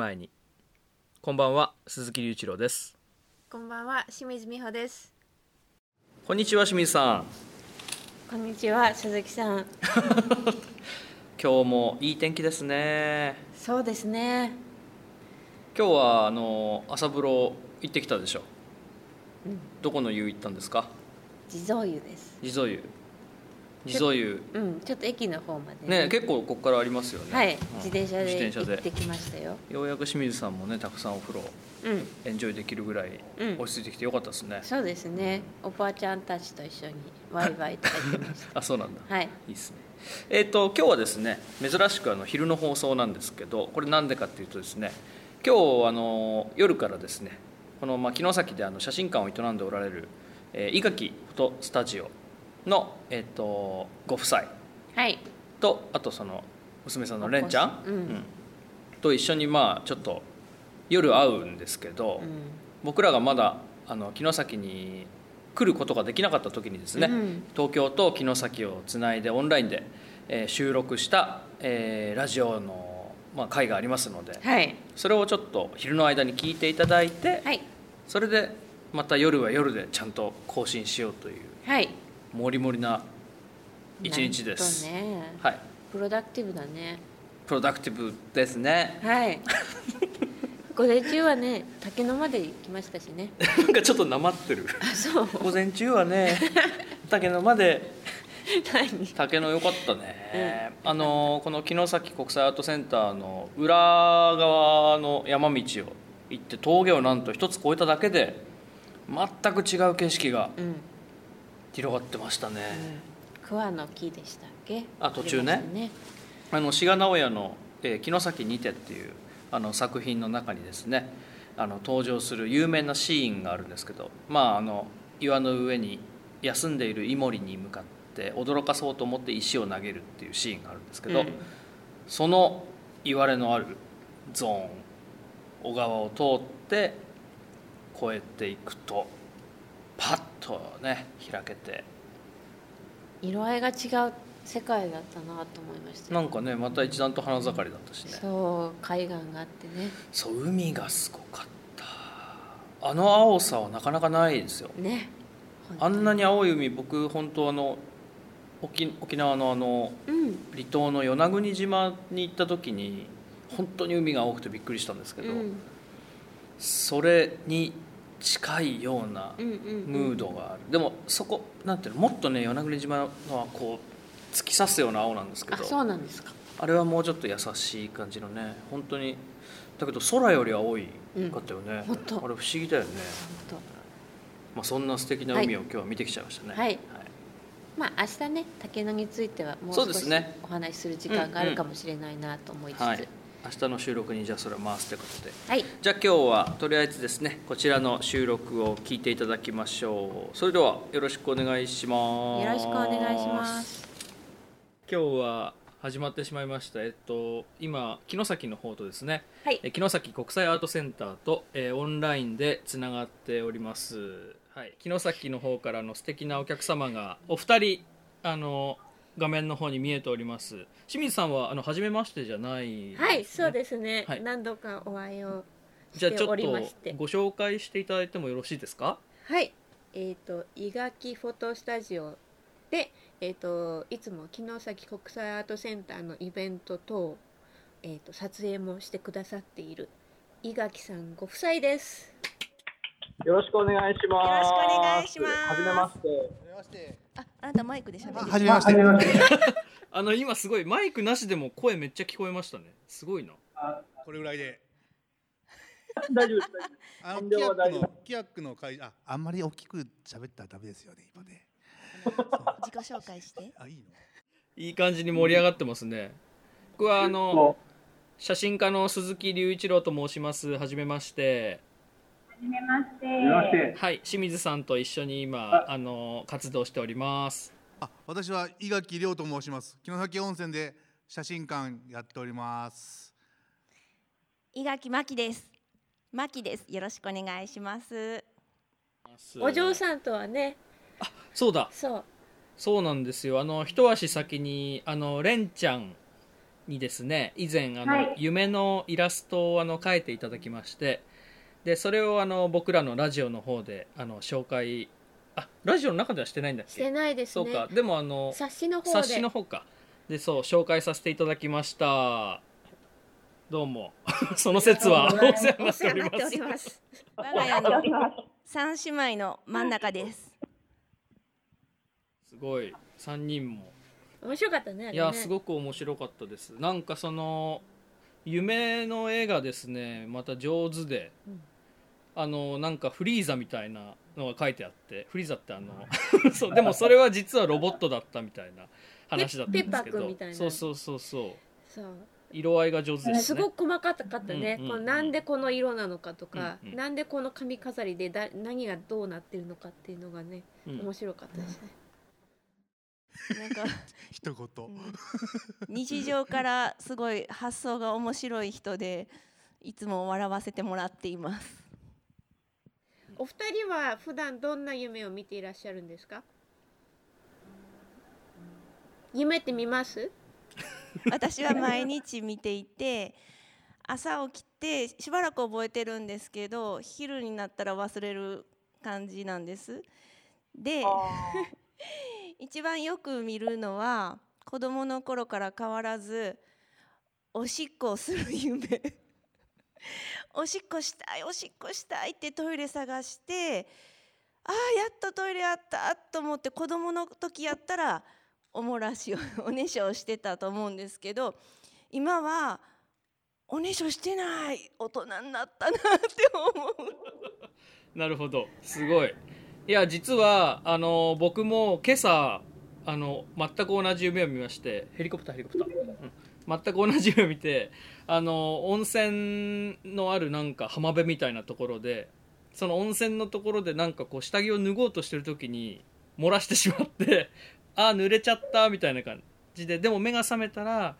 前にこんばんは鈴木隆一郎ですこんばんは、清水美穂です。こんにちは清水さんこんにちは、鈴木さん。今日もいい天気ですねそうですね。今日はあの朝風呂行ってきたでしょ、どこの湯行ったんですか？地蔵湯です。地蔵湯地蔵湯うん、ちょっと駅の方まで、ね結構ここからありますよね、はい、うん。自転車で自転車で。行ってきましたよ。ようやく清水さんもねたくさんお風呂うん、エンジョイできるぐらいうん。落ち着いてきてよかったですね、そうですね。おばあちゃんたちと一緒にワイワイと入ってまし あそうなんだ。た。はい。いいですね。えっ、と今日はですね珍しくあの昼の放送なんですけどこれなんでかっていうとですね今日あの夜からですねこの、まあ、城崎であの写真館を営んでおられる、えー、伊垣フォトスタジオの、えっとご夫妻はい。とあとその娘さんのレンちゃん、うんと一緒にまあちょっと夜会うんですけど、うん。僕らがまだあの城崎に来ることができなかった時にですね、うん東京と城崎をつないでオンラインで、えー収録した、えーラジオの、まあ、会がありますのではい。それをちょっと昼の間に聞いていただいて、はい。それでまた夜は夜でちゃんと更新しようというはい。もりもりな一日です、ね。はいプロダクティブだね。プロダクティブですねはい。午前中はね、竹野まで行きましたしね。なんかちょっとなまってるあ、そう。午前中はね竹野まで何？竹野良かったね、あのこの城崎国際アートセンターの裏側の山道を行って峠をなんと一つ越えただけで全く違う景色がうん。広がってましたね、桑の木でしたっけ？あ途中ね。ね。あの志賀直哉の「えー城崎にて」っていうあの作品の中にですねあの登場する有名なシーンがあるんですけどまああの岩の上に休んでいるイモリに向かって驚かそうと思って石を投げるっていうシーンがあるんですけど、うん。そのいわれのあるゾーン小川を通って越えていくとパッとね開けて。色合いが違う世界だったなと思いました。なんかねまた一段と花盛りだったしね。そう海岸があってね。そう海がすごかった。あの青さはなかなかないですよ。ねあんなに青い海僕本当あの沖沖縄のあのうん。離島の与那国島に行った時に本当に海が青くてびっくりしたんですけど、うん。それに近いようなうんうんムードがある、でもそこなんていうの？もっとね与那国島のはこう突き刺すような青なんですけど。あそうなんですか。あれはもうちょっと優しい感じのね本当に。だけど空より青いかったよね、本当。あれ不思議だよね、本まあ、そんな素敵な海を今日は見てきちゃいましたね。はい。当まあ明日ね竹野についてはもう少しお話しする時間があるかもしれないなと思いつつ、はい明日の収録にじゃあそれを回すということで。はい。じゃあ今日はとりあえずですねこちらの収録を聞いていただきましょう。それではよろしくお願いします。よろしくお願いします。今日は始まってしまいました。えっと今城崎の方とですね。はい。え城崎国際アートセンターと、えーオンラインでつながっております、はい、城崎の方からの素敵なお客様がお二人あの画面の方に見えております。清水さんはあの初めましてじゃない、はいそうですね、はい。何度かお会いをしておじゃあちょっとりましてご紹介していただいてもよろしいですか？はい、えっ、と伊垣フォトスタジオで、えっ、といつも城崎国際アートセンターのイベント等、えっ、と撮影もしてくださっている伊垣さんご夫妻です。よろしくお願いします。よろしくお願いします。はじめまして。あ、あなたマイクで喋る。はじめまして。あの今すごいマイクなしでも声めっちゃ聞こえましたねすごいなこれぐらいで。大丈夫です。あの遠キヤック慮は大丈夫のキヤックの会ああんまり大きく喋ったらダメですよね今ね。自己紹介して。あいいの？いい感じに盛り上がってますね僕はあのも写真家の鈴木隆一郎と申しますはじめましてめまして。はい清水さんと一緒に今あの活動しておりますあ私は伊垣亮と申します。城崎温泉で写真館やっております。伊垣真希です。真希です。よろしくお願いします。お嬢さんとはね、そうだそうそうなんですよあの一足先にあのレンちゃんにですね以前あの、はい夢のイラストをあの描いていただきましてでそれをあの僕らのラジオの方であの紹介あラジオの中ではしてないんだっしてけないですね。そうか。でもあの冊子の方で。冊子の方か。でそう紹介させていただきました。どうも。その説はお世話になおっております。ります我が家の三姉妹の真ん中です。すごい。3人も。面白かったねね。いやすごく面白かったです。なんかその夢の絵がですねまた上手で、うんあのなんかフリーザみたいなのが書いてあってフリーザってあの そうでもそれは実はロボットだったみたいな話だったんですけペペッパーくどんみたいな。そうそうそうそう。そう。色合いが上手ですね。すごく細かかったね、うんうんうんこのなんでこの色なのかとか、うんうんなんでこの髪飾りでだ何がどうなってるのかっていうのがね、うん。面白かったですね、なんか 一言。日常からすごい発想が面白い人でいつも笑わせてもらっています。お二人は普段どんな夢を見ていらっしゃるんですか？夢って見ます？私は毎日見ていて朝起きてしばらく覚えてるんですけど昼になったら忘れる感じなんです。で 一番よく見るのは子供の頃から変わらずおしっこをする夢おしっこしたいおしっこしたいってトイレ探してああやっとトイレあったと思って子供の時やったらおもらしを おねしょをしてたと思うんですけど今はおねしょしてない大人になったなって思う。なるほど。すごい。いや実はあの僕も今朝あの全く同じ夢を見ましてヘリコプターヘリコプター、全く同じ夢を見てあの温泉のあるなんか浜辺みたいなところでその温泉のところでなんかこう下着を脱ごうとしてる時に漏らしてしまって あー濡れちゃったみたいな感じででも目が覚めたら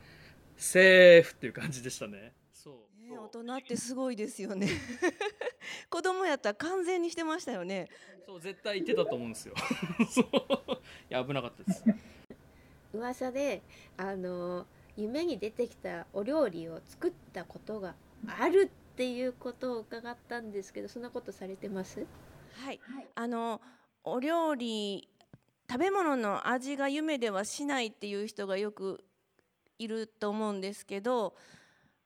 セーフっていう感じでしたね。そう。ね、大人ってすごいですよね。子供やったら完全にしてましたよね。そう絶対言ってたと思うんですよ。そう。いや危なかったです。噂であの夢に出てきたお料理を作ったことがあるっていうことを伺ったんですけどそんなことされてます？はい、あのお料理食べ物の味が夢ではしないっていう人がよくいると思うんですけど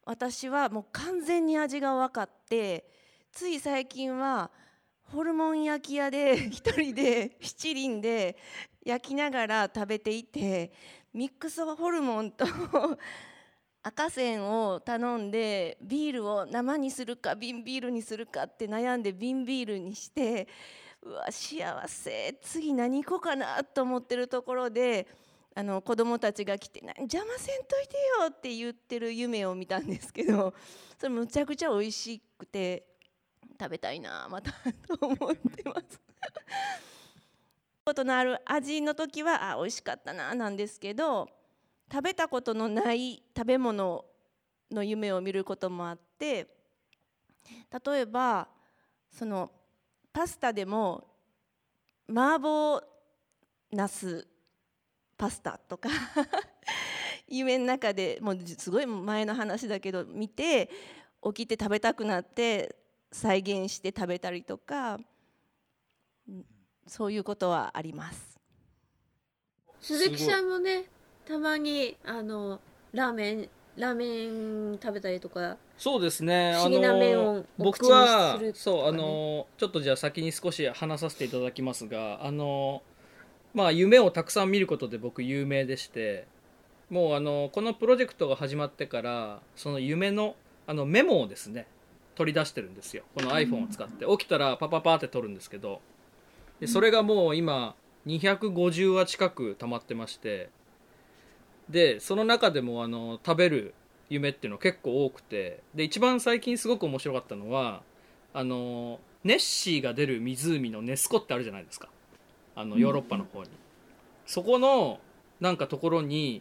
私はもう完全に味が分かってつい最近はホルモン焼き屋で 一人で七輪で焼きながら食べていてミックスホルモンと 赤線を頼んでビールを生にするか瓶ビールにするかって悩んで瓶ビールにしてうわ幸せ次何行こうかなと思ってるところであの子供たちが来て「邪魔せんといてよ」って言ってる夢を見たんですけど それむちゃくちゃ美味しくて食べたいなまたと思ってます。ことのある味の時はあ美味しかったななんですけど食べたことのない食べ物の夢を見ることもあって例えばそのパスタでも麻婆ナスパスタとか 夢の中でもうすごい前の話だけど見て起きて食べたくなって再現して食べたりとかそういうことはあります。鈴木さんもねたまにあのラーメンラーメン食べたりとかそうですね。不思議な面をあのお口に僕はねそうあのちょっとじゃあ先に少し話させていただきますが、あのまあ夢をたくさん見ることで僕有名でして、もうあのこのプロジェクトが始まってからその夢のあのメモをですね取り出してるんですよ。この iPhone を使って起きたらパパパって取るんですけど、でそれがもう今250話近く溜まってまして。でその中でもあの食べる夢っていうの結構多くてで一番最近すごく面白かったのはあのネッシーが出る湖のネスコってあるじゃないですか。あのヨーロッパの方に、そこのなんかところに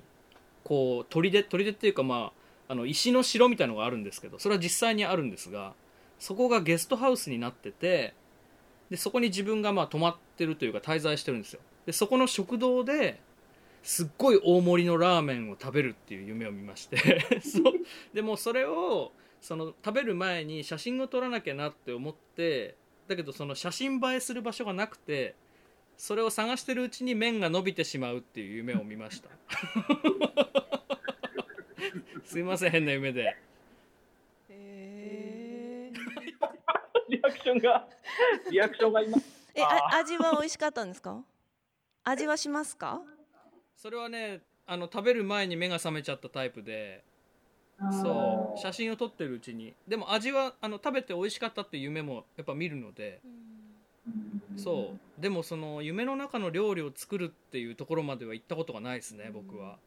こう砦砦っていうかまああの石の城みたいのがあるんですけどそれは実際にあるんですがそこがゲストハウスになっててでそこに自分がまあ泊まってるというか滞在してるんですよ。でそこの食堂ですっごい大盛りのラーメンを食べるっていう夢を見まして。そう。でもそれをその食べる前に写真を撮らなきゃなって思ってだけどその写真映えする場所がなくてそれを探してるうちに麺が伸びてしまうっていう夢を見ました。すいません変な夢でへーリアクションが、リアクションが今。えあ味は美味しかったんですか？味はしますか？それはねあの食べる前に目が覚めちゃったタイプでそう写真を撮ってるうちに。でも味はあの食べて美味しかったっていう夢もやっぱ見るのでそう。でもその夢の中の料理を作るっていうところまでは行ったことがないですね僕は。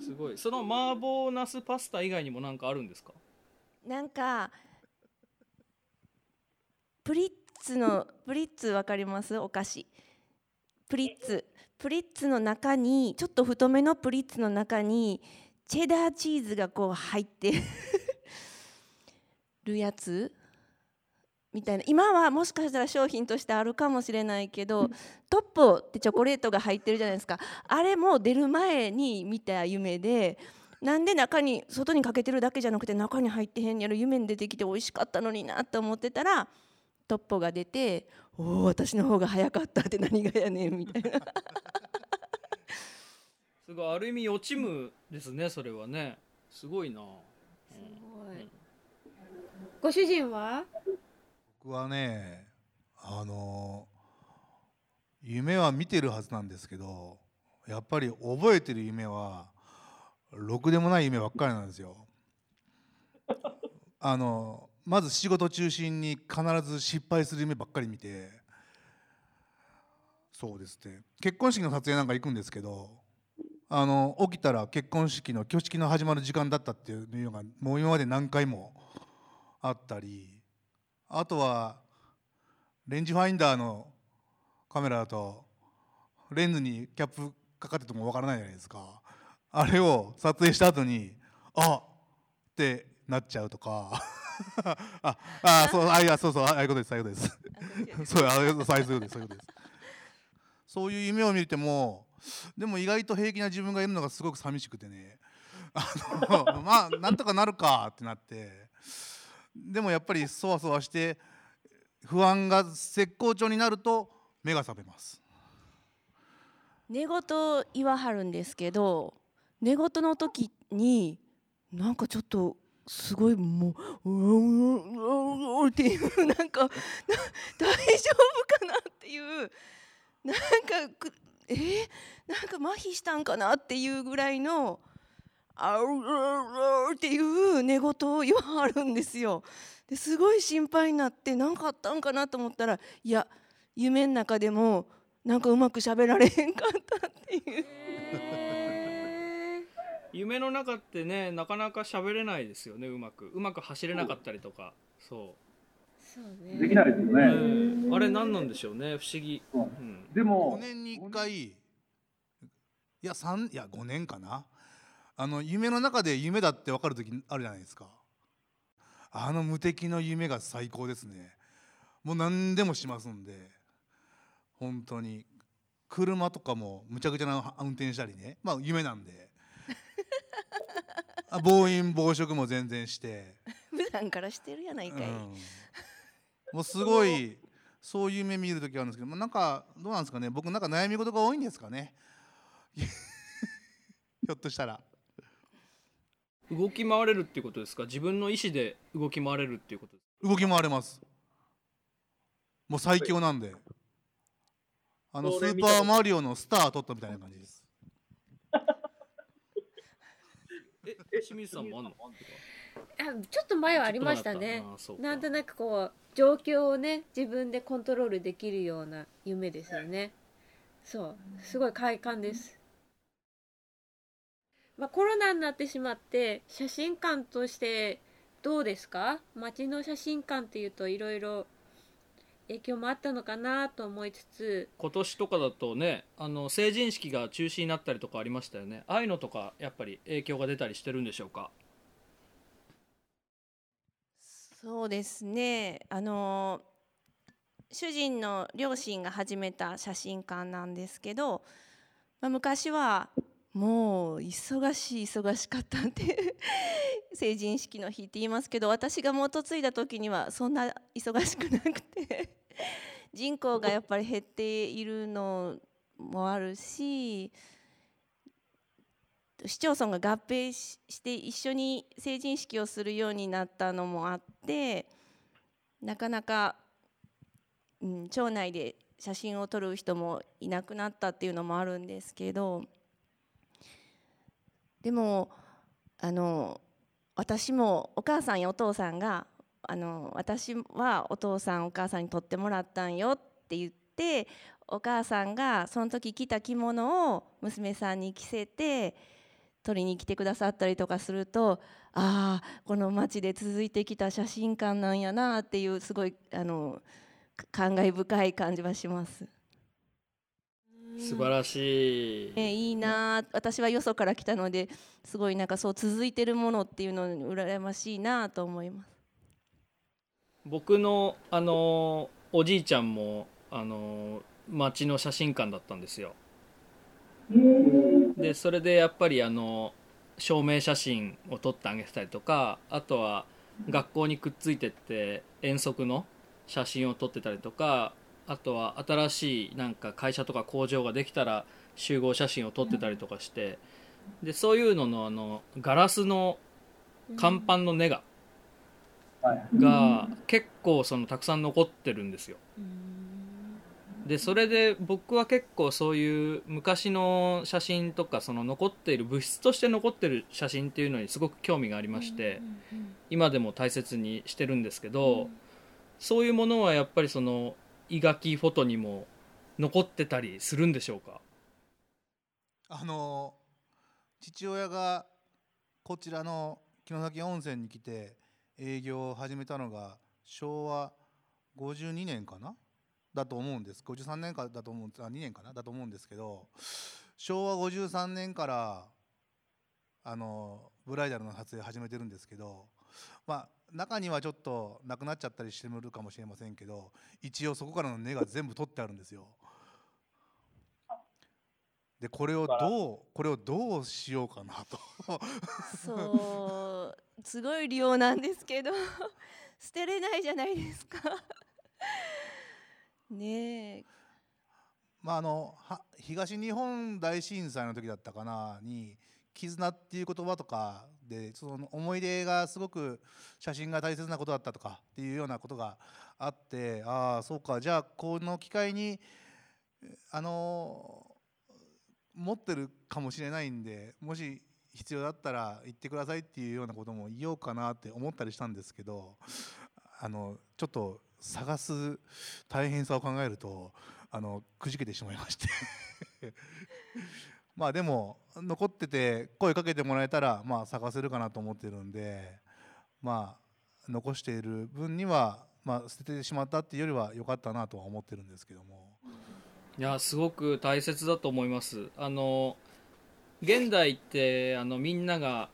すごい。その麻婆ナスパスタ以外にも何かあるんですか？なんかプリッツのプリッツわかります？お菓子。プリッツ。プリッツの中にちょっと太めのプリッツの中にチェダーチーズがこう入って るやつ？みたいな。今はもしかしたら商品としてあるかもしれないけどトッポってチョコレートが入ってるじゃないですか。あれも出る前に見た夢でなんで中に外にかけてるだけじゃなくて中に入ってへんやろ。夢に出てきて美味しかったのになと思ってたらトッポが出て「おお私の方が早かった」って何がやねんみたいな。すごいある意味予知夢ですねそれはね。すごいな。すごい。ご主人は？僕はねあの夢は見てるはずなんですけどやっぱり覚えてる夢はろくでもない夢ばっかりなんですよ。あのまず仕事中心に必ず失敗する夢ばっかり見てそうですね。結婚式の撮影なんか行くんですけどあの起きたら結婚式の挙式の始まる時間だったっていうのがもう今まで何回もあったりあとはレンジファインダーのカメラだとレンズにキャップかかっててもわからないじゃないですか。あれを撮影した後にあってなっちゃうとか。ああそうあいやそうそうああいうことですああいうことです。そうああいうそういうことですそういうことです。そういう夢を見てもでも意外と平気な自分がいるのがすごく寂しくてね。あの まあなんとかなるかってなって。でもやっぱりそわそわして不安が絶好調になると目が覚めます。寝言言わはるんですけど寝言の時になんかちょっとすごいもう「ううんうんうん」っていうなんかな 大丈夫かなっていうなんかくえー、なんか麻痺したんかなっていうぐらいの「あうううう」っていう寝言を言わはるんですよ。ですごい心配になって何かあったんかなと思ったらいや夢の中でもなんかうまく喋られへんかったっていう。夢の中ってねなかなか喋れないですよねうまく。うまく走れなかったりとか。そそうね。できないですよう、ね。うん。あれ何なんでしょうね不思議、うん。うん、でも5、年に1回いや3いや5年かな。あの夢の中で夢だって分かる時あるじゃないですか。あの無敵の夢が最高ですね。もう何でもしますんで。本当に。車とかもむちゃくちゃな運転したりね。まあ夢なんであ暴飲暴食も全然して。普段からしてるやないかい、うん、もうすごいそういう夢見る時あるんですけど、まあ、なんかどうなんですかね。僕なんか悩み事が多いんですかね。ひょっとしたら。動き回れるっていうことですか？自分の意思で動き回れるっていうことです動き回れます。もう最強なんで。あのスーパーマリオのスター取ったみたいな感じですえ清水さんもあんの？あちょっと前はありましたね。なんとなくこう状況をね自分でコントロールできるような夢ですよね。そう。すごい快感です、まあ、コロナになってしまって写真館としてどうですか？街の写真館っていうといろいろ影響もあったのかなと思いつつ。今年とかだとねあの成人式が中止になったりとかありましたよね。ああいうのとかやっぱり影響が出たりしてるんでしょうか？そうですね。あの主人の両親が始めた写真館なんですけどまあ、昔はもう忙しい忙しかったって 成人式の日って言いますけど私が元継いだ時にはそんな忙しくなくて人口がやっぱり減っているのもあるし市町村が合併して一緒に成人式をするようになったのもあってなかなか、うん、町内で写真を撮る人もいなくなったっていうのもあるんですけどでもあの私もお母さんやお父さんがあの私はお父さんお母さんに撮ってもらったんよって言ってお母さんがその時着た着物を娘さんに着せて取りに来てくださったりとかするとああこの町で続いてきた写真館なんやなっていうすごいあの感慨深い感じはします。素晴らしい。えいいな私はよそから来たのですごいなんかそう続いてるものっていうの羨ましいなと思います。僕のあのおじいちゃんもあの町の写真館だったんですよ。でそれでやっぱりあの証明写真を撮ってあげてたりとかあとは学校にくっついてって遠足の写真を撮ってたりとかあとは新しいなんか会社とか工場ができたら集合写真を撮ってたりとかしてでそういうののあのガラスの甲板の根がが結構そのたくさん残ってるんですよ。でそれで僕は結構そういう昔の写真とかその残っている物質として残ってる写真っていうのにすごく興味がありまして今でも大切にしてるんですけどそういうものはやっぱりその胃がきフォトにも残ってたりするんでしょうか？あの父親がこちらの城崎温泉に来て営業を始めたのが昭和52年かな？だと思うんです。53年かだと思うあ2年かな？だと思うんですけど昭和53年からあのブライダルの撮影始めてるんですけどまあ中にはちょっとなくなっちゃったりしてるかもしれませんけど一応そこからの根が全部取ってあるんですよ。でこれをどうこれをどうしようかなと。そうすごい量なんですけど 捨てれないじゃないですか。ねえ。まああの東日本大震災の時だったかなに絆っていう言葉とかでその思い出がすごく写真が大切なことだったとかっていうようなことがあってああそうか。じゃあこの機会にあの持ってるかもしれないんでもし必要だったら言ってくださいっていうようなことも言おうかなって思ったりしたんですけどあのちょっと探す大変さを考えるとあのくじけてしまいまして。まあでも残ってて声かけてもらえたらまあ探せるかなと思ってるんでまあ残している分にはまあ捨ててしまったっていうよりは良かったなとは思ってるんですけども。いやすごく大切だと思います。あの現代ってあのみんなが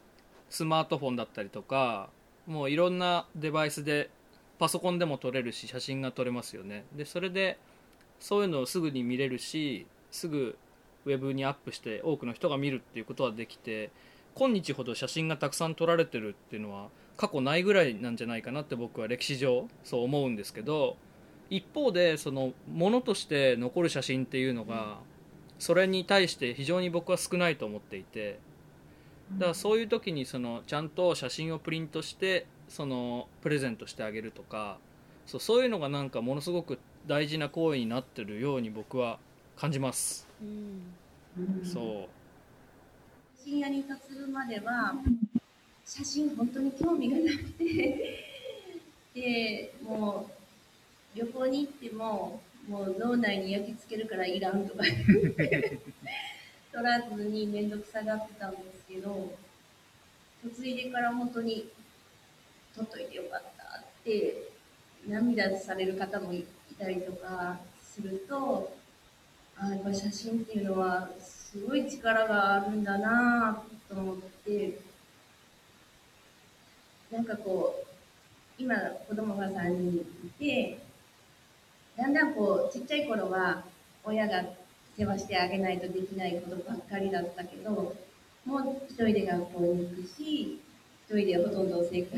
スマートフォンだったりとかもういろんなデバイスでパソコンでも撮れるし写真が撮れますよね。でそれでそういうのをすぐに見れるしすぐウェブにアップして多くの人が見るっていうことはできて今日ほど写真がたくさん撮られてるっていうのは過去ないぐらいなんじゃないかなって僕は歴史上そう思うんですけど一方でそのものとして残る写真っていうのがそれに対して非常に僕は少ないと思っていてだからそういう時にそのちゃんと写真をプリントしてそのプレゼントしてあげるとかそうそういうのがなんかものすごく大事な行為になってるように僕は感じます、うん、そう。深夜に嫁ぐまでは写真本当に興味がなくて。でもう旅行に行ってももう脳内に焼き付けるからいらんとか。取らずに面倒くさがってたんですけど嫁いでから本当に取っといてよかったって涙される方もいたりとかするとあやっぱ写真っていうのはすごい力があるんだなと思って。なんかこう今子供が3人いてだんだんこうちっちゃい頃は親が世話してあげないとできないことばっかりだったけどもう一人で学校に行くし一人でほとんど生活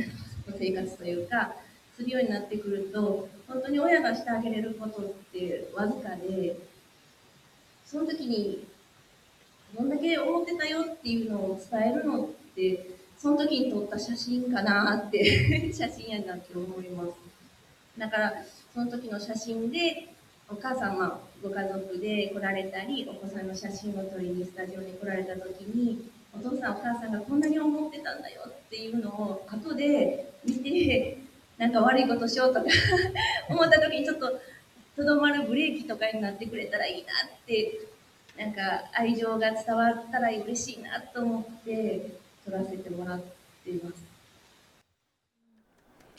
生活というかするようになってくると本当に親がしてあげれることってわずかでその時にどんだけ思ってたよっていうのを伝えるのってその時に撮った写真かなって 写真やなって思います。だからその時の写真でお母様ご家族で来られたりお子さんの写真を撮りにスタジオに来られた時にお父さんお母さんがこんなに思ってたんだよっていうのを後で見てなんか悪いことしようとか 思った時にちょっととどまるブレーキとかになってくれたらいいなってなんか愛情が伝わったら嬉しいなと思って撮らせてもらっています。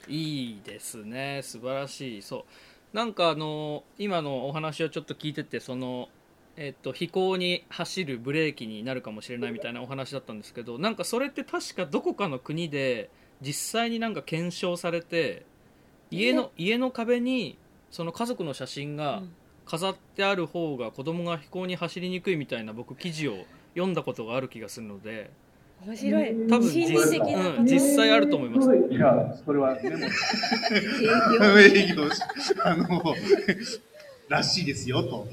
いいですね。素晴らしい。そう。なんかあの今のお話をちょっと聞いててそのえっと、飛行に走るブレーキになるかもしれないみたいなお話だったんですけどなんかそれって確かどこかの国で実際になんか検証されて家の家の壁にその家族の写真が飾ってある方が子供が飛行に走りにくいみたいな僕記事を読んだことがある気がするので面白い。多分心理的なこと、うん、実際あると思います。いや、それはメモ。営業しあのらしいですよと。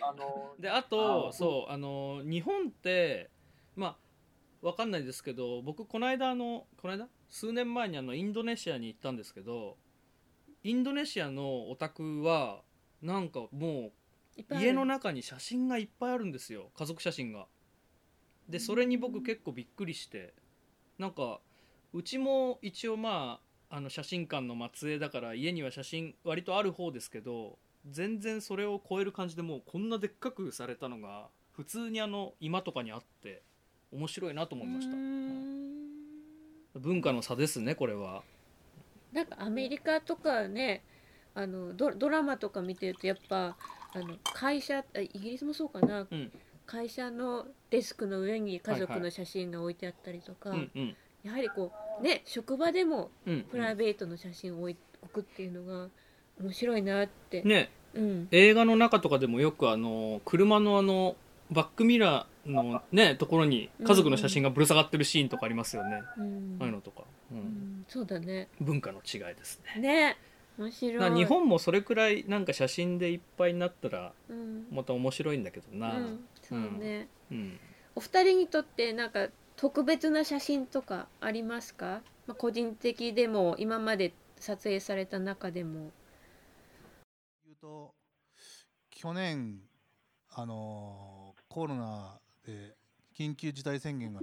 あの、であとあそうあの日本ってまあわかんないですけど僕この間あのこの間？数年前にあのインドネシアに行ったんですけどインドネシアのお宅はなんかもう家の中に写真がいっぱいあるんですよ。家族写真が。でそれに僕結構びっくりして。なんかうちも一応まああの写真館の末裔だから家には写真割とある方ですけど全然それを超える感じでもうこんなでっかくされたのが普通にあの今とかにあって面白いなと思いました。うーん。文化の差ですねこれはなんかアメリカとかねあのドドラマとか見てるとやっぱあの会社あイギリスもそうかな、うん。会社のデスクの上に家族の写真が置いてあったりとか、うんうん。やはりこうね職場でもうんプライベートの写真を置い置くっていうのが面白いなって、ね。うん、映画の中とかでもよくあの車のあのバックミラーのねところに家族の写真がぶら下がってるシーンとかありますよね、うん。ああいうのとか、う、うんん、そうだね。文化の違いですね。ね面白い。日本もそれくらいなんか写真でいっぱいになったらうん、また面白いんだけどな、うん、そうね、うん。お二人にとってなんか特別な写真とかありますか、まあ、個人的でも今まで撮影された中でも。言うと去年あのコロナで緊急事態宣言が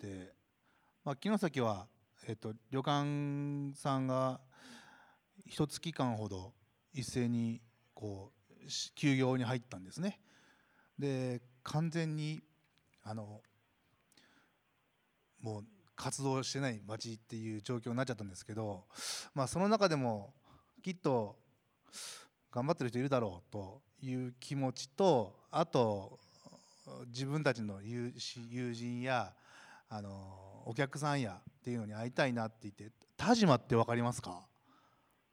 出て、まあ、城崎は、えっと、旅館さんが一月間ほど一斉にこう休業に入ったんですね。で完全にあのもう活動してない街っていう状況になっちゃったんですけど、まあ、その中でもきっと頑張ってる人いるだろうという気持ちとあと自分たちの友人やあのお客さんやっていうのに会いたいなって言って田島って分かりますか？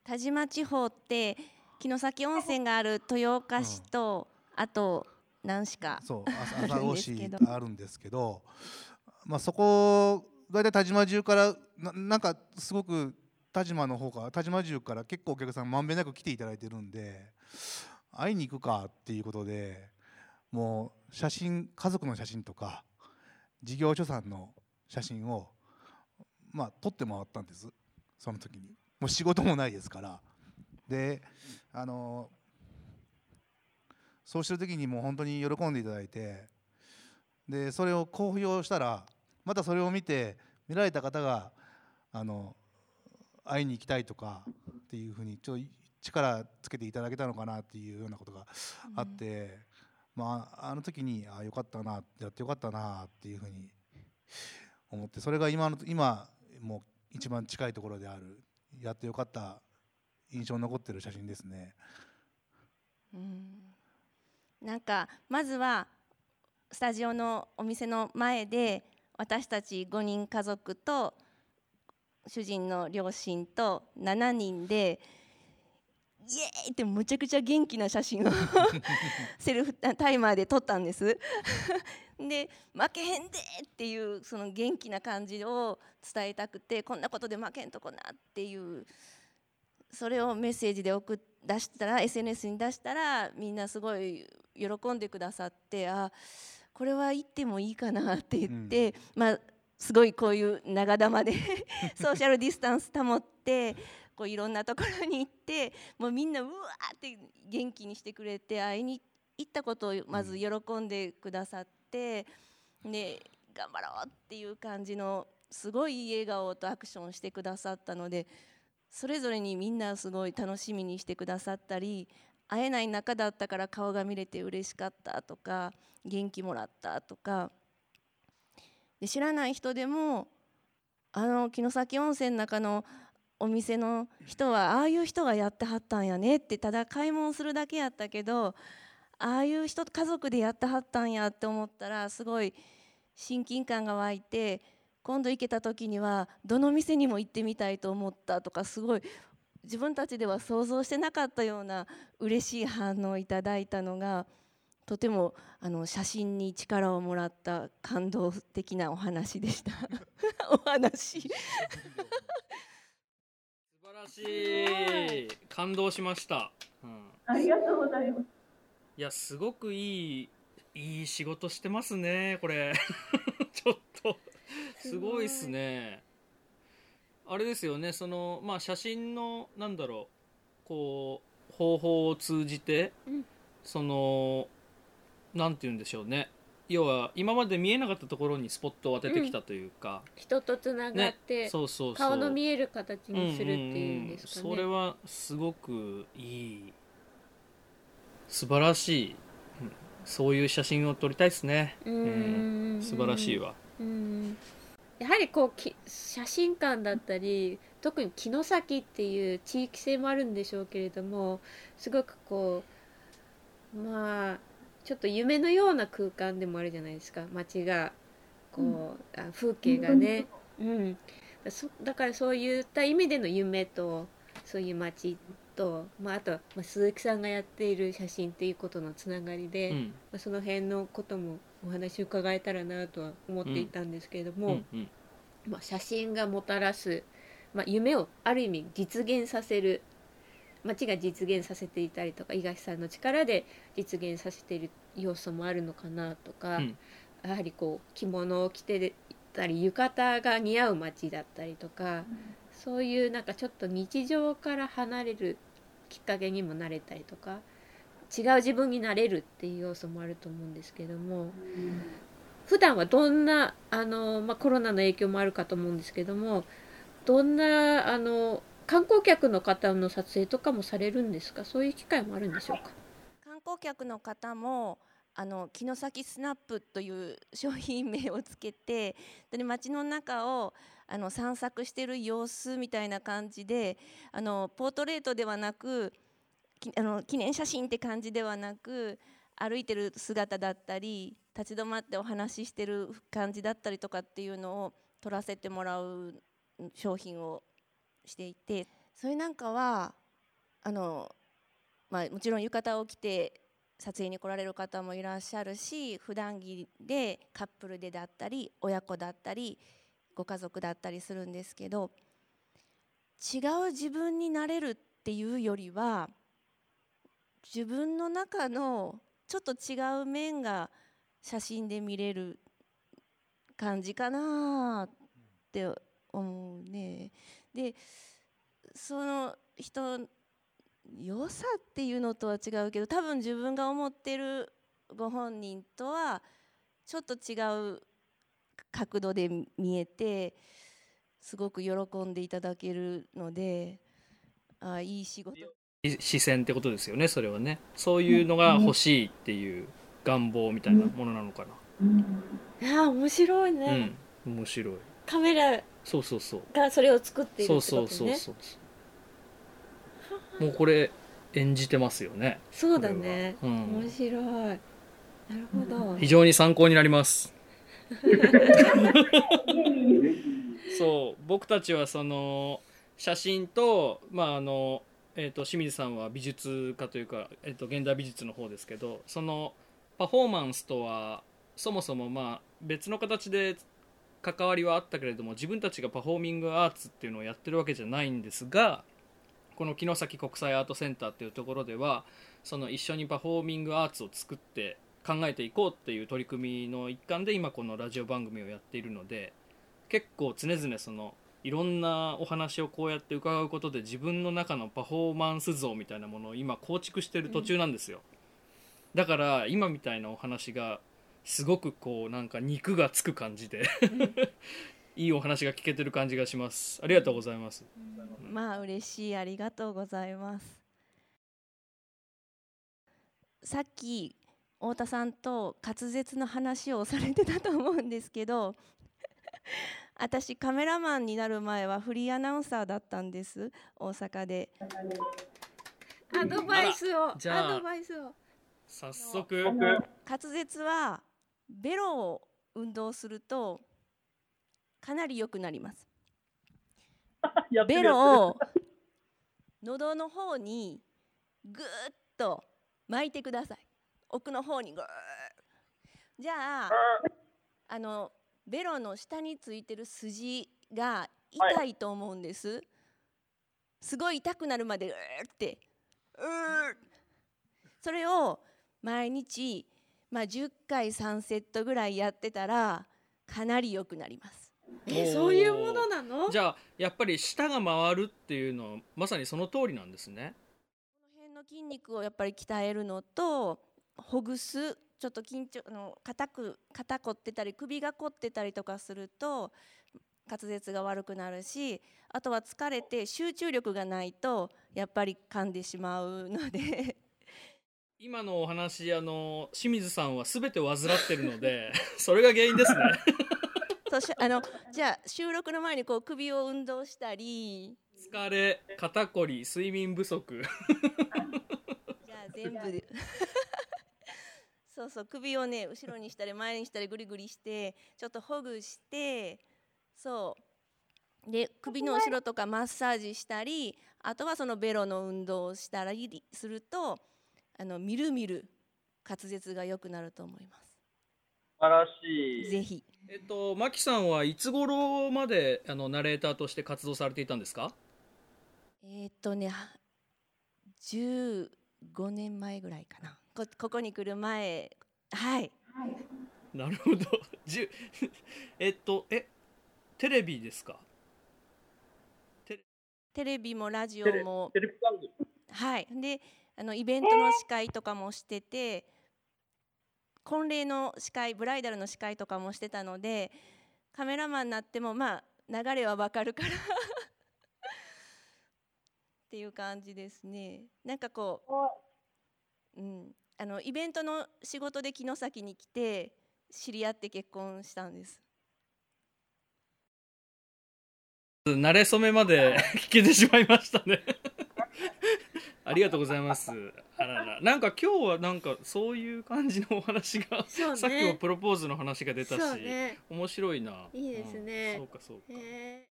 田島地方って城崎温泉がある豊岡市と、あと何市かそう朝来市ですけど。あるんですけど、まあ、そこ大体田島中からななんかすごく田島の方から田島中から結構お客さんまんべんなく来ていただいてるんで会いに行くかっていうことでもう写真家族の写真とか事業所さんの写真をまあ撮って回ったんです。その時に。もう仕事もないですから。であのそうしてる時にもう本当に喜んでいただいて。でそれを公表したらまたそれを見て見られた方があの会いに行きたいとかっていうふうにちょっと力つけていただけたのかなっていうようなことがあって、まああの時にあよかったなやってよかったなっていうふうに思って。それが今の今もう一番近いところであるやってよかった印象に残ってる写真ですね。うんなんかまずはスタジオのお店の前で私たち5人家族と主人の両親と7人でイエーイってむちゃくちゃ元気な写真を セルフタイマーで撮ったんです。で負けへんでっていうその元気な感じを伝えたくてこんなことで負けんとこなっていうそれをメッセージで送出したら SNS に出したらみんなすごい喜んでくださってあこれは言ってもいいかなって言って、まあすごいこういう長玉で ソーシャルディスタンス保ってこういろんなところに行ってもうみんなうわーって元気にしてくれて会いに行ったことをまず喜んでくださって、で頑張ろうっていう感じのすごいいい笑顔とアクションしてくださったのでそれぞれにみんなすごい楽しみにしてくださったり会えない中だったから顔が見れて嬉しかったとか元気もらったとかで知らない人でもあの城崎温泉の中のお店の人はああいう人がやってはったんやねってただ買い物するだけやったけどああいう人家族でやってはったんやって思ったらすごい親近感が湧いて今度行けた時にはどの店にも行ってみたいと思ったとかすごい自分たちでは想像してなかったような嬉しい反応をいただいたのがとてもあの写真に力をもらった感動的なお話でした。お話らしい。感動しました、うん、ありがとうございます。いやすごくいいいい仕事してますねこれ。ちょっと。すごいっすね。あれですよねそのまあ写真のなんだろうこう方法を通じて、うん。そのなんて言うんでしょうね要は今まで見えなかったところにスポットを当ててきたというか、人とつながねって、そうそうそう。顔の見える形にするっていうんですかね。それはすごくいい素晴らしい。うんそういう写真を撮りたいですね。うーん素晴らしいわ。うん。やはりこうき写真館だったり特に城崎っていう地域性もあるんでしょうけれどもすごくこうまあちょっと夢のような空間でもあるじゃないですか。街がこう、あ風景がね、うん、だからそういった意味での夢とそういう街と、まあ、あとは、まあ、鈴木さんがやっている写真っていうことのつながりで、うん。まあ、その辺のこともお話伺えたらなとは思っていたんですけれども、うんうん。まあ、写真がもたらす、まあ、夢をある意味実現させる町が実現させていたりとか東さんの力で実現させている要素もあるのかなとか、うん。やはりこう着物を着てたり浴衣が似合う街だったりとか、そういうなんかちょっと日常から離れるきっかけにもなれたりとか違う自分になれるっていう要素もあると思うんですけども普段はどんなあの、まあ、コロナの影響もあるかと思うんですけどもどんなあの観光客の方の撮影とかもされるんですか？そういう機会もあるんでしょうか？観光客の方もあの城崎スナップという商品名をつけてで街の中をあの散策している様子みたいな感じであのポートレートではなくあの記念写真って感じではなく歩いてる姿だったり立ち止まってお話ししてる感じだったりとかっていうのを撮らせてもらう商品をしていてそれなんかはあの、まあ、もちろん浴衣を着て撮影に来られる方もいらっしゃるし普段着でカップルでだったり親子だったりご家族だったりするんですけど違う自分になれるっていうよりは自分の中のちょっと違う面が写真で見れる感じかなって思うね。でその人良さっていうのとは違うけど多分自分が思ってるご本人とはちょっと違う角度で見えてすごく喜んでいただけるのであいい仕事。視線ってことですよねそれはね。そういうのが欲しいっていう願望みたいなものなのかいやー面白いなね、うん。面白いカメラそうそうそう。がそれを作っているそうってことね。そうそうそうもうこれ演じてますよね。そうだね、うん。面白い。なるほど、非常に参考になります。そう僕たちはその写真と、まあ、あのえー、と清水さんは美術家というか、えー、と現代美術の方ですけどそのパフォーマンスとはそもそもまあ別の形で関わりはあったけれども自分たちがパフォーミングアーツっていうのをやってるわけじゃないんですがこの城崎国際アートセンターっていうところではその一緒にパフォーミングアーツを作って考えていこうっていう取り組みの一環で今このラジオ番組をやっているので結構常々そのいろんなお話をこうやって伺うことで自分の中のパフォーマンス像みたいなものを今構築してる途中なんですよ、だから今みたいなお話がすごくこうなんか肉がつく感じでいいお話が聞けてる感じがします。ありがとうございます。まあ嬉しい。ありがとうございます。さっき太田さんと滑舌の話をされてたと思うんですけど私カメラマンになる前はフリーアナウンサーだったんです。大阪で。アドバイスを。じゃあアドバイスを。早速。滑舌はベロを運動するとかなり良くなります。ベロを喉の方にぐーっと巻いてください。奥の方にぐーじゃああのベロの下についてる筋が痛いと思うんです、すごい痛くなるまでうーって。うーそれを毎日、まあ、10回3セットぐらいやってたらかなり良くなります。えそういうものなの？じゃあやっぱり舌が回るっていうのはまさにその通りなんですね。この辺の筋肉をやっぱり鍛えるのとほぐすちょっと緊張あの硬く肩凝ってたり首が凝ってたりとかすると滑舌が悪くなるしあとは疲れて集中力がないとやっぱり噛んでしまうので今のお話あの清水さんは全て患ってるので それが原因ですね。そうしあのじゃあ収録の前にこう首を運動したり。疲れ肩こり睡眠不足。じゃあ全部。で そうそう首をね後ろにしたり前にしたりグリグリしてちょっとほぐしてそう。で首の後ろとかマッサージしたりあとはそのベロの運動をしたりするとあのみるみる滑舌が良くなると思いま素晴らしすい。ぜひ。えっとマキさんはいつ頃まであのナレーターとして活動されていたんですか？えーっとねは15年前ぐらいかな。こここに来る前。はい。なるほど。じゅ えっとえテレビですか？テレビもラジオも。テレビ番組。はい、であのイベントの司会とかもしてて婚礼の司会ブライダルの司会とかもしてたのでカメラマンになってもまあ流れはわかるから っていう感じですね。なんかこう、うん、あのイベントの仕事で城崎に来て知り合って結婚したんです。慣れ初めまで 聞けてしまいましたねありがとうございます。あらら。なんか今日はなんかそういう感じのお話が、そうね。さっきもプロポーズの話が出たし、そうね。面白いな。いいですね。うん。そうかそうか。へー。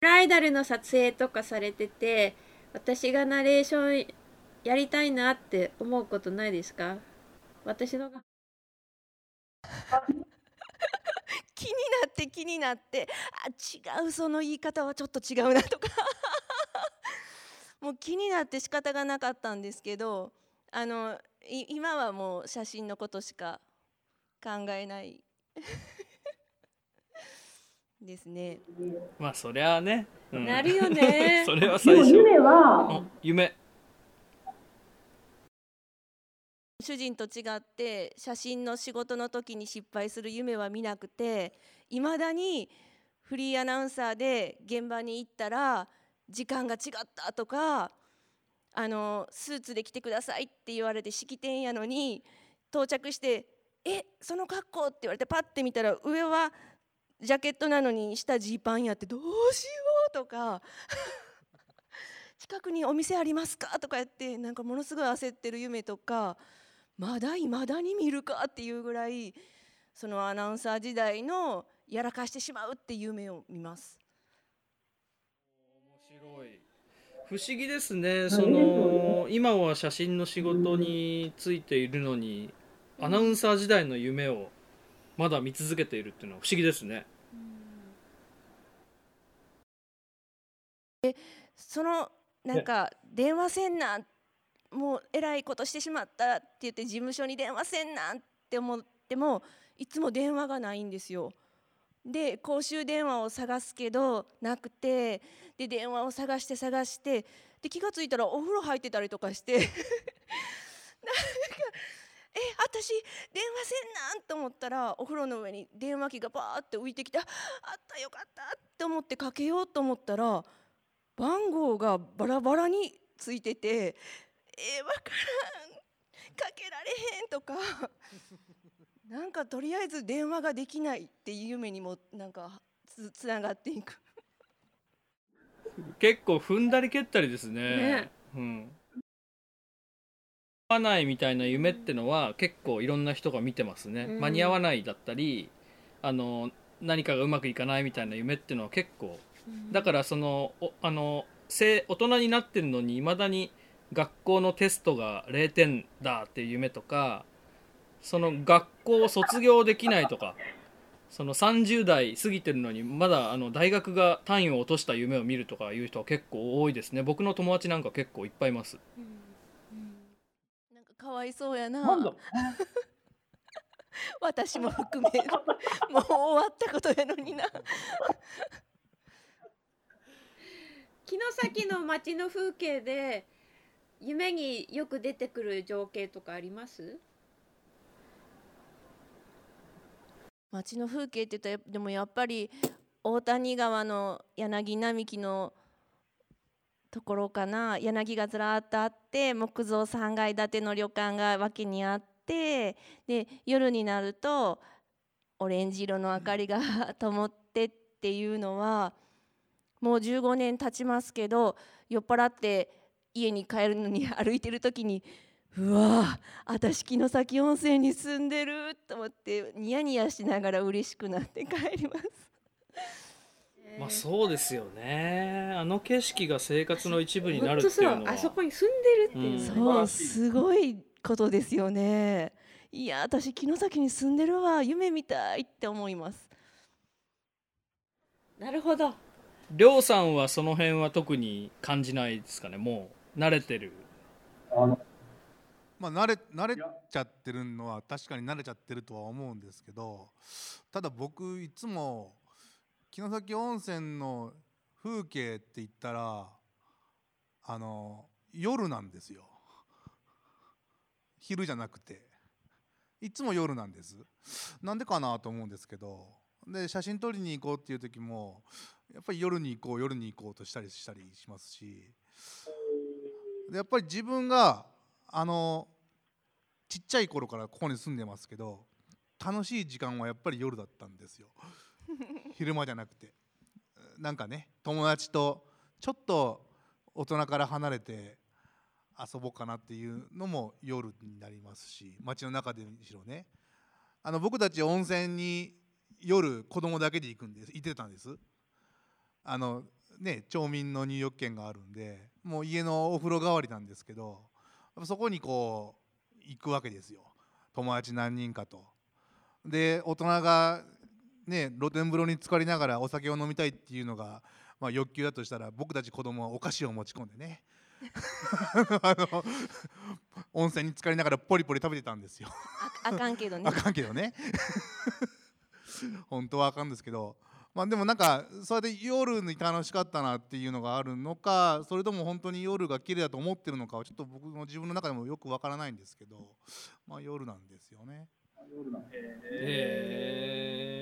ブライダルの撮影とかされてて私がナレーションやりたいなって思うことないですか？私のが。気になって気になって。あ違うその言い方はちょっと違うなとかもう気になって仕方がなかったんですけどあのい今はもう写真のことしか考えない。ですね。まあそりゃあね、うん。なるよね。それは最初。夢は、お夢。主人と違って写真の仕事の時に失敗する夢は見なくていまだにフリーアナウンサーで現場に行ったら時間が違ったとかあのスーツで来てくださいって言われて式典やのに到着して「えその格好?」って言われてパッて見たら上はジャケットなのに下ジーパンやってどうしようとか近くにお店ありますかとか言ってなんかものすごい焦ってる夢とかまだいまだに見るかっていうぐらいそのアナウンサー時代のやらかしてしまうっていう夢を見ます。不思議ですねその今は写真の仕事についているのにアナウンサー時代の夢をまだ見続けているっていうのは不思議ですね。そのなんか電話せんなもうえらいことしてしまったって言って事務所に電話せんなって思ってもいつも電話がないんですよ。で公衆電話を探すけどなくてで電話を探して探してで気が付いたらお風呂入ってたりとかして なんかえ私電話せんなんと思ったらお風呂の上に電話機がバーって浮いてきてあったよかったって思ってかけようと思ったら番号がバラバラについててえー、分からんかけられへんとかなんかとりあえず電話ができないっていう夢にもなんかつつながっていく。結構踏んだり蹴ったりですね。ね。うん。合わないみたいな夢ってのは結構いろんな人が見てますね、うん。間に合わないだったりあの何かがうまくいかないみたいな夢ってのは結構。だからそのおあのせ大人になってるのにいまだに学校のテストが0点だっていう夢とかその学校を卒業できないとかその30代過ぎてるのにまだあの大学が単位を落とした夢を見るとかいう人は結構多いですね。僕の友達なんか結構いっぱいいます。なんかかわいそうやな。私も含めもう終わったことやのにな。城崎の街の風景で夢によく出てくる情景とかあります？街の風景って言ったらでもやっぱり大谷川の柳並木のところかな。柳がずらっとあって木造3階建ての旅館が脇にあってで夜になるとオレンジ色の明かりが灯ってっていうのはもう15年経ちますけど酔っ払って家に帰るのに 歩いてる時にうわ私城崎温泉に住んでると思ってニヤニヤしながら嬉しくなって帰ります。まあそうですよね。あの景色が生活の一部になるっていうのは。とそうあそこに住んでるっていうのはね、そうすごいことですよね。いや私城崎に住んでるわ。夢みたいって思います。なるほど。りょうさんはその辺は特に感じないですかね。もう慣れてる。あのまあ慣れ慣れちゃってるのは確かに慣れちゃってるとは思うんですけどただ僕いつも城崎温泉の風景って言ったらあの夜なんですよ。昼じゃなくて。いつも夜なんです。なんでかなと思うんですけどで写真撮りに行こうっていう時もやっぱり夜に行こう夜に行こうとしたりしたりしますしでやっぱり自分があのちっちゃい頃からここに住んでますけど楽しい時間はやっぱり夜だったんですよ。昼間じゃなくて。なんかね友達とちょっと大人から離れて遊ぼうかなっていうのも夜になりますし街の中でしろね。あの僕たち温泉に夜子供だけで行くんです。行ってたんです。あのね町民の入浴券があるんでもう家のお風呂代わりなんですけどそこにこう行くわけですよ友達何人かと。で大人がね露天風呂に浸かりながらお酒を飲みたいっていうのが、まあ、欲求だとしたら僕たち子供はお菓子を持ち込んでね あの温泉に浸かりながらポリポリ食べてたんですよ。ああかんけどねあ。かんけどね本当はあかんですけどまあでもなんかそれで夜に楽しかったなっていうのがあるのかそれとも本当に夜が綺麗だと思ってるのかはちょっと僕の自分の中でもよくわからないんですけどまあ夜なんですよね。夜なんでへえ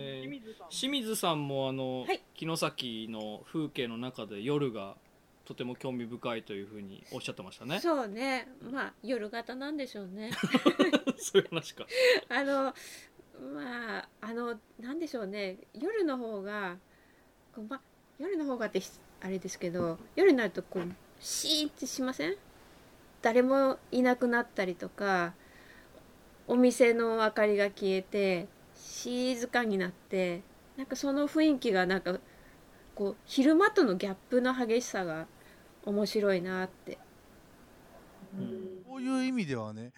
清水さんもあの、はい。城崎の風景の中で夜がとても興味深いというふうにおっしゃってましたね。そうね。まあ夜型なんでしょうね。そういう話か。あのまああのなんでしょうね。夜の方がこう、ま、夜の方がってしあれですけど夜になるとこうシーンってしません？誰もいなくなったりとかお店の明かりが消えて静かになってなんかその雰囲気がなんかこう昼間とのギャップの激しさが面白いなって。うん。こういう意味ではね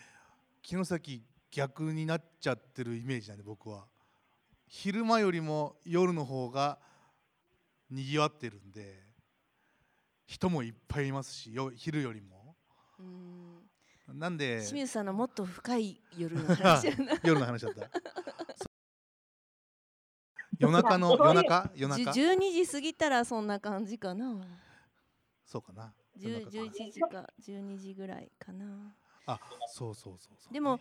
城崎逆になっちゃってるイメージなんで僕は。昼間よりも夜の方がにぎわってるんで人もいっぱいいますしよ昼よりも。うん。なんで清水さんのもっと深い夜の話 夜の話だった。そ夜中の 夜中？夜中？12時過ぎたらそんな感じかな。そうかな？夜10中か11時か12時ぐらいかな。あそうそうそうそう。でも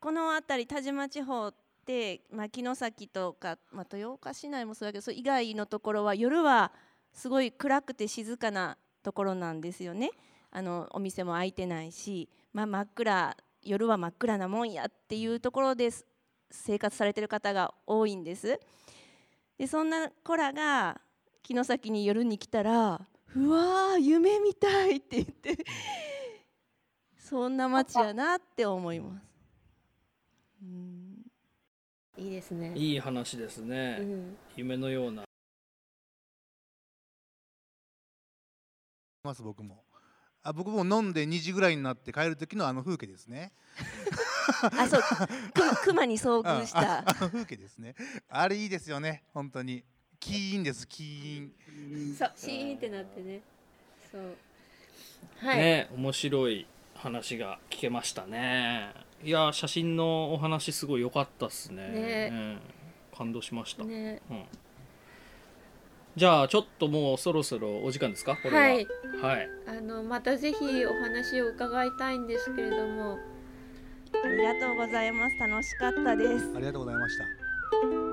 この辺り田島地方って、まあ、城崎とか、まあ、豊岡市内もそうだけどそれ以外のところは夜はすごい暗くて静かなところなんですよねあのお店も開いてないし、まあ、真っ暗夜は真っ暗なもんやっていうところで生活されてる方が多いんですでそんな子らが城崎に夜に来たら「うわー夢みたい」って言ってそんな街やなって思います。うん。いいですね。いい話ですね、うん、夢のような。ます僕も。あ僕も飲んで2時ぐらいになって帰る時のあの風景ですね。あそう。く熊に遭遇しあたああの風景ですね。あれいいですよね。本当に。キーンですキーン。そうシーンってなってね。そう。はい。ね面白い話が聞けましたねいや写真のお話すごい良かったっすね。ね。うん。感動しました、ね。うん、じゃあちょっともうそろそろお時間ですか？これは。はい。はい。あのまたぜひお話を伺いたいんですけれども。ありがとうございます。楽しかったです。ありがとうございました